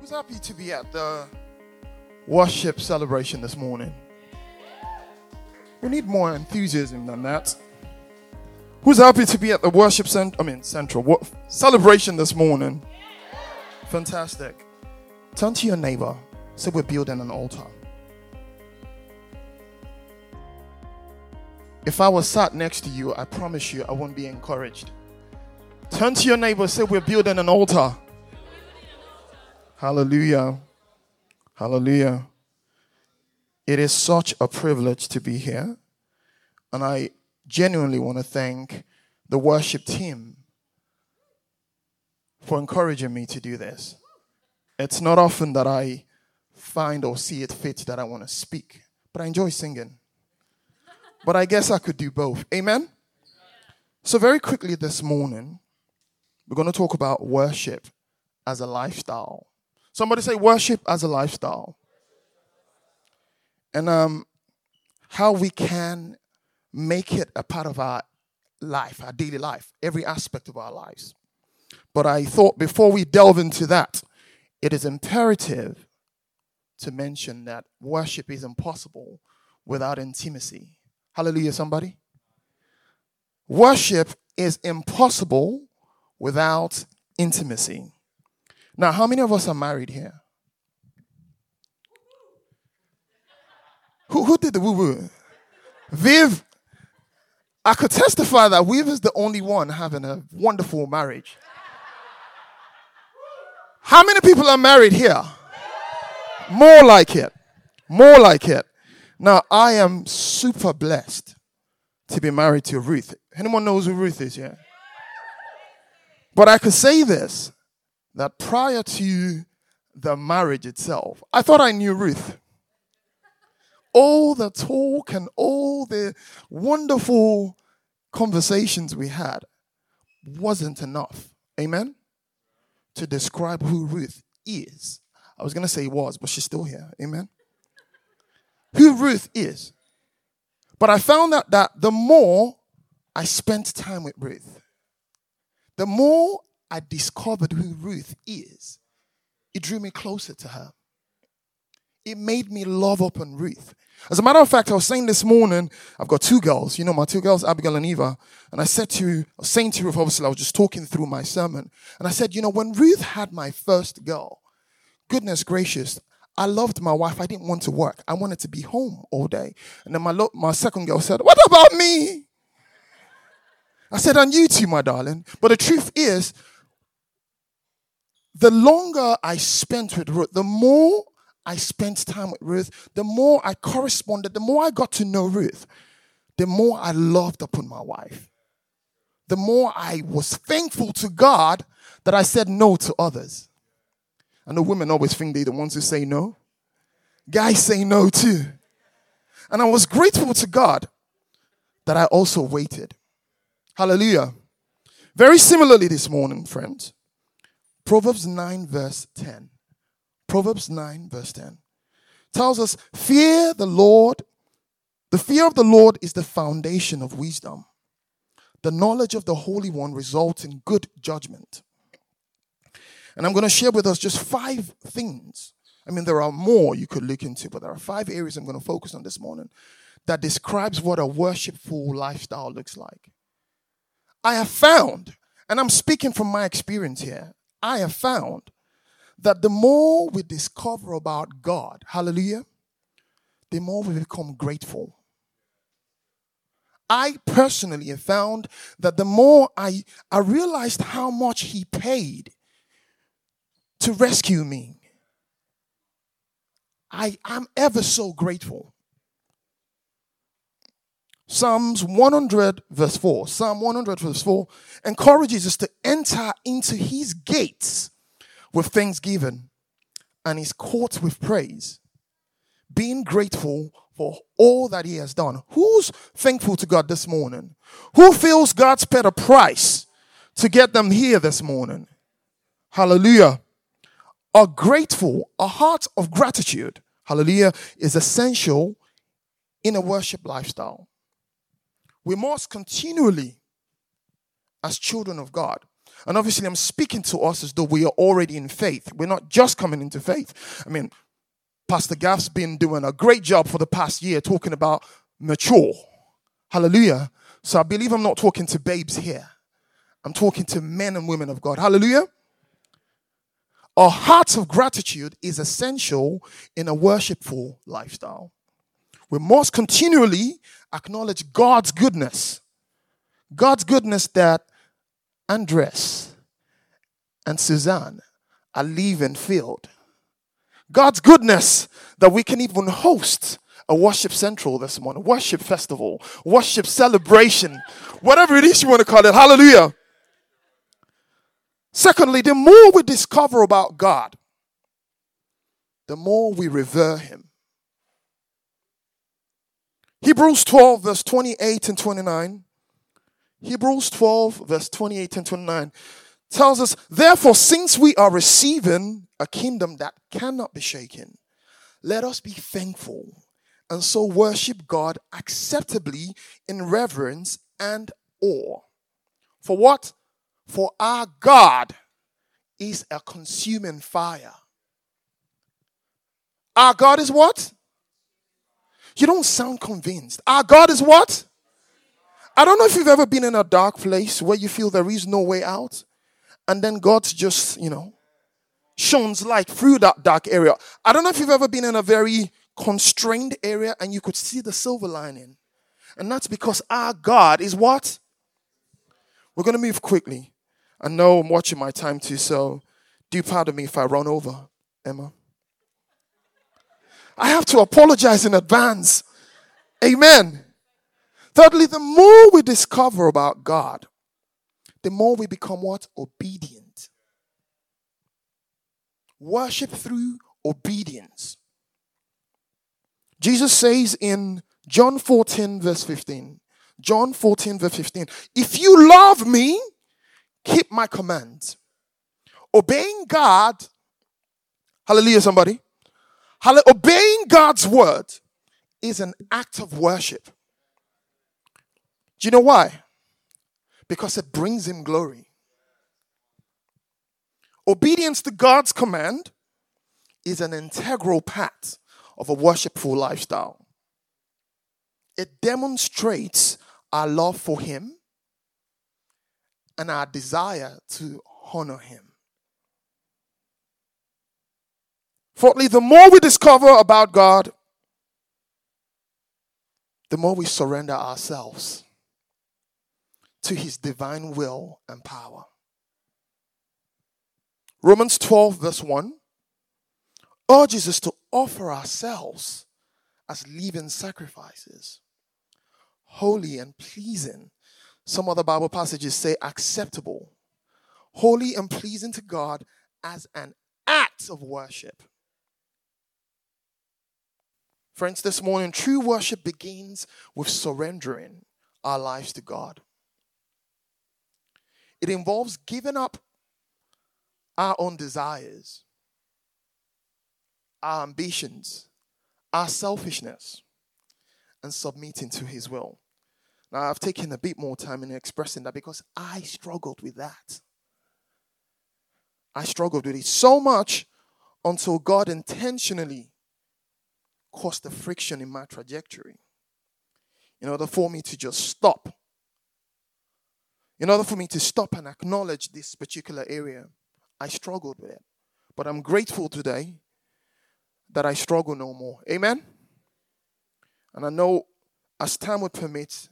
Who's happy to be at the worship celebration this morning? We need more enthusiasm than that. Who's happy to be at the worship center? I mean, central what, celebration this morning? Fantastic. Turn to your neighbor. Say, We're building an altar. If I was sat next to you, I promise you I won't be encouraged. Turn to your neighbor. Say, We're building an altar. Hallelujah. Hallelujah. It is such a privilege to be here. And I genuinely want to thank the worship team for encouraging me to do this. It's not often that I find or see it fit that I want to speak, but I enjoy singing. But I guess I could do both. Amen? So, very quickly this morning, we're going to talk about worship as a lifestyle. Somebody say worship as a lifestyle. And um, how we can make it a part of our life, our daily life, every aspect of our lives. But I thought before we delve into that, it is imperative to mention that worship is impossible without intimacy. Hallelujah, somebody. Worship is impossible without intimacy. Now, how many of us are married here? Who, who did the woo woo? Viv, I could testify that Viv is the only one having a wonderful marriage. How many people are married here? More like it. More like it. Now, I am super blessed to be married to Ruth. Anyone knows who Ruth is, yeah? But I could say this that prior to the marriage itself, I thought I knew Ruth. All the talk and all the wonderful conversations we had wasn't enough. Amen? To describe who Ruth is. I was going to say was, but she's still here. Amen? Who Ruth is. But I found out that the more I spent time with Ruth, the more I discovered who Ruth is, it drew me closer to her. It made me love up on Ruth. As a matter of fact, I was saying this morning, I've got two girls, you know, my two girls, Abigail and Eva. And I said to, I was saying to Ruth, obviously, I was just talking through my sermon. And I said, you know, when Ruth had my first girl, goodness gracious, I loved my wife. I didn't want to work. I wanted to be home all day. And then my, lo- my second girl said, What about me? I said, And you too, my darling. But the truth is, the longer I spent with Ruth, the more I spent time with Ruth, the more I corresponded, the more I got to know Ruth, the more I loved upon my wife. The more I was thankful to God that I said no to others. I know women always think they're the ones who say no. Guys say no too. And I was grateful to God that I also waited. Hallelujah. Very similarly this morning, friends, Proverbs 9, verse 10. Proverbs 9, verse 10 tells us, Fear the Lord. The fear of the Lord is the foundation of wisdom. The knowledge of the Holy One results in good judgment. And I'm going to share with us just five things. I mean, there are more you could look into, but there are five areas I'm going to focus on this morning that describes what a worshipful lifestyle looks like. I have found, and I'm speaking from my experience here, I have found that the more we discover about God, hallelujah, the more we become grateful. I personally have found that the more I, I realized how much He paid to rescue me, I am ever so grateful. Psalms 100, verse 4. Psalm 100, verse 4 encourages us to enter into his gates with thanksgiving and his courts with praise, being grateful for all that he has done. Who's thankful to God this morning? Who feels God's paid a price to get them here this morning? Hallelujah. A grateful, a heart of gratitude, hallelujah, is essential in a worship lifestyle we must continually, as children of God, And obviously, I'm speaking to us as though we are already in faith. We're not just coming into faith. I mean, Pastor Gaff's been doing a great job for the past year talking about mature. Hallelujah. So I believe I'm not talking to babes here. I'm talking to men and women of God. Hallelujah. A heart of gratitude is essential in a worshipful lifestyle. We must continually acknowledge God's goodness. God's goodness that Andres and Suzanne are leaving field. God's goodness that we can even host a worship central this morning, worship festival, worship celebration, whatever it is you want to call it. Hallelujah. Secondly, the more we discover about God, the more we revere Him. Hebrews 12, verse 28 and 29. Hebrews 12, verse 28 and 29 tells us, Therefore, since we are receiving a kingdom that cannot be shaken, let us be thankful and so worship God acceptably in reverence and awe. For what? For our God is a consuming fire. Our God is what? You don't sound convinced. Our God is what? I don't know if you've ever been in a dark place where you feel there is no way out, and then God's just, you know, shines light through that dark area. I don't know if you've ever been in a very constrained area and you could see the silver lining. And that's because our God is what? We're going to move quickly. I know I'm watching my time too, so do pardon me if I run over, Emma. I have to apologize in advance. Amen. Thirdly, the more we discover about God, the more we become what? Obedient. Worship through obedience. Jesus says in John 14, verse 15, John 14, verse 15, if you love me, keep my commands. Obeying God, hallelujah, somebody. Obeying God's word is an act of worship. Do you know why? Because it brings him glory. Obedience to God's command is an integral part of a worshipful lifestyle. It demonstrates our love for Him and our desire to honor Him. Fourthly, the more we discover about God, the more we surrender ourselves to His divine will and power. Romans 12, verse 1 urges us to offer ourselves as living sacrifices, holy and pleasing. Some other Bible passages say acceptable, holy and pleasing to God as an act of worship. Friends, this morning, true worship begins with surrendering our lives to God. It involves giving up our own desires our ambitions, our selfishness, and submitting to His will. Now, I've taken a bit more time in expressing that because I struggled with that. I struggled with it so much until God intentionally caused the friction in my trajectory in order for me to just stop. In order for me to stop and acknowledge this particular area, I struggled with it. But I'm grateful today that I struggle no more. Amen? And I know as time would permit,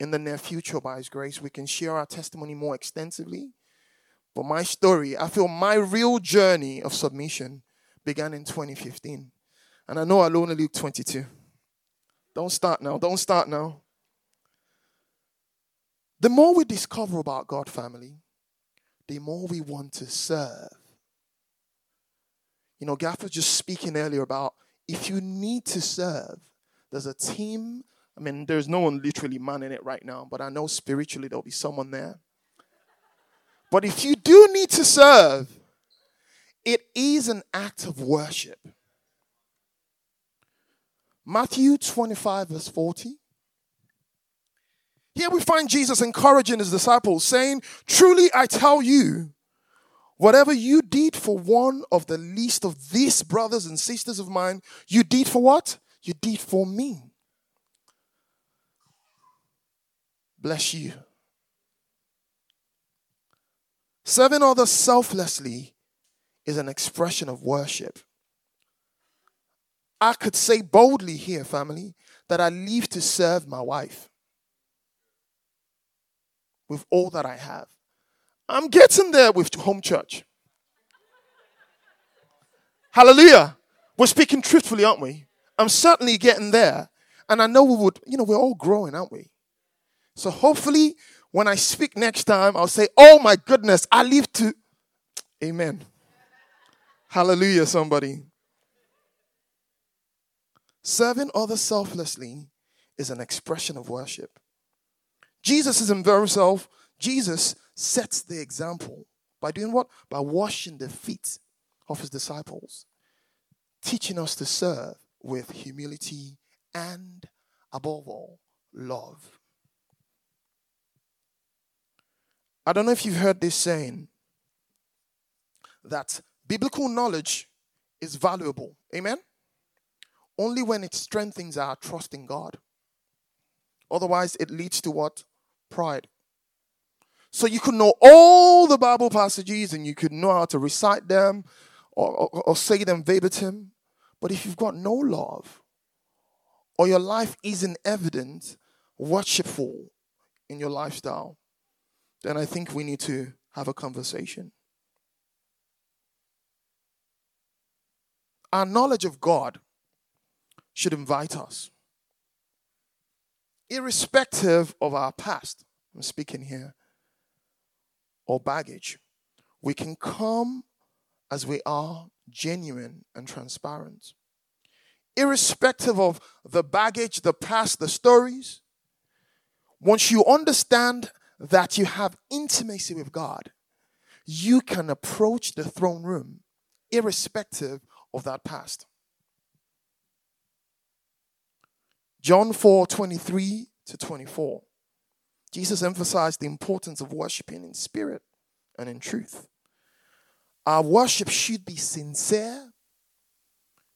in the near future, by His grace, we can share our testimony more extensively. But my story, I feel my real journey of submission began in 2015. And I know I'll only look 22. Don't start now. Don't start now. The more we discover about God, family, the more we want to serve. You know, Gaff was just speaking earlier about if you need to serve, there's a team. I mean, there's no one literally manning it right now, but I know spiritually there'll be someone there. But if you do need to serve, it is an act of worship. Matthew 25, verse 40. Here we find Jesus encouraging his disciples, saying, Truly I tell you, whatever you did for one of the least of these brothers and sisters of mine, you did for what? You did for me. Bless you. Serving others selflessly is an expression of worship. I could say boldly here, family, that I live to serve my wife with all that I have. I'm getting there with home church. Hallelujah. We're speaking truthfully, aren't we? I'm certainly getting there. And I know we would, you know, we're all growing, aren't we? So hopefully, when I speak next time, I'll say, Oh my goodness, I live to. Amen. Hallelujah, somebody. Serving others selflessly is an expression of worship. Jesus is himself, Jesus sets the example by doing what? By washing the feet of his disciples, teaching us to serve with humility and, above all, love. I don't know if you've heard this saying that biblical knowledge is valuable. Amen? Only when it strengthens our trust in God. Otherwise, it leads to what? Pride. So you could know all the Bible passages and you could know how to recite them or, or, or say them verbatim. But if you've got no love, or your life isn't evident, worshipful in your lifestyle, then I think we need to have a conversation. Our knowledge of God should invite us, irrespective of our past. I'm speaking here, or baggage. We can come as we are, genuine and transparent. Irrespective of the baggage, the past, the stories, once you understand that you have intimacy with God, you can approach the throne room irrespective of that past. John 4 23 to 24. Jesus emphasized the importance of worshiping in spirit and in truth. Our worship should be sincere,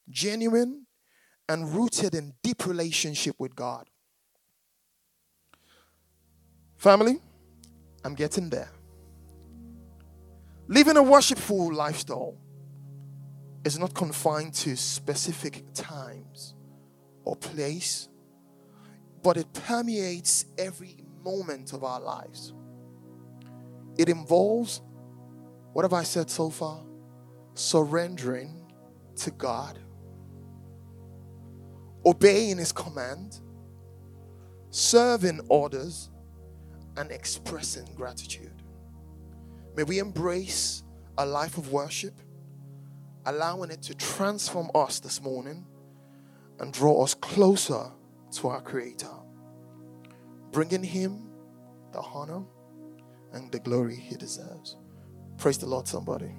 genuine, and rooted in deep relationship with God. Family, I'm getting there. Living a worshipful lifestyle is not confined to specific times or place, but it permeates every moment of our lives. It involves, what have I said so far? Surrendering to God, obeying His command, serving orders, and expressing gratitude. May we embrace a life of worship, allowing it to transform us this morning and draw us closer to our Creator, bringing Him the honor and the glory He deserves. Praise the Lord, somebody.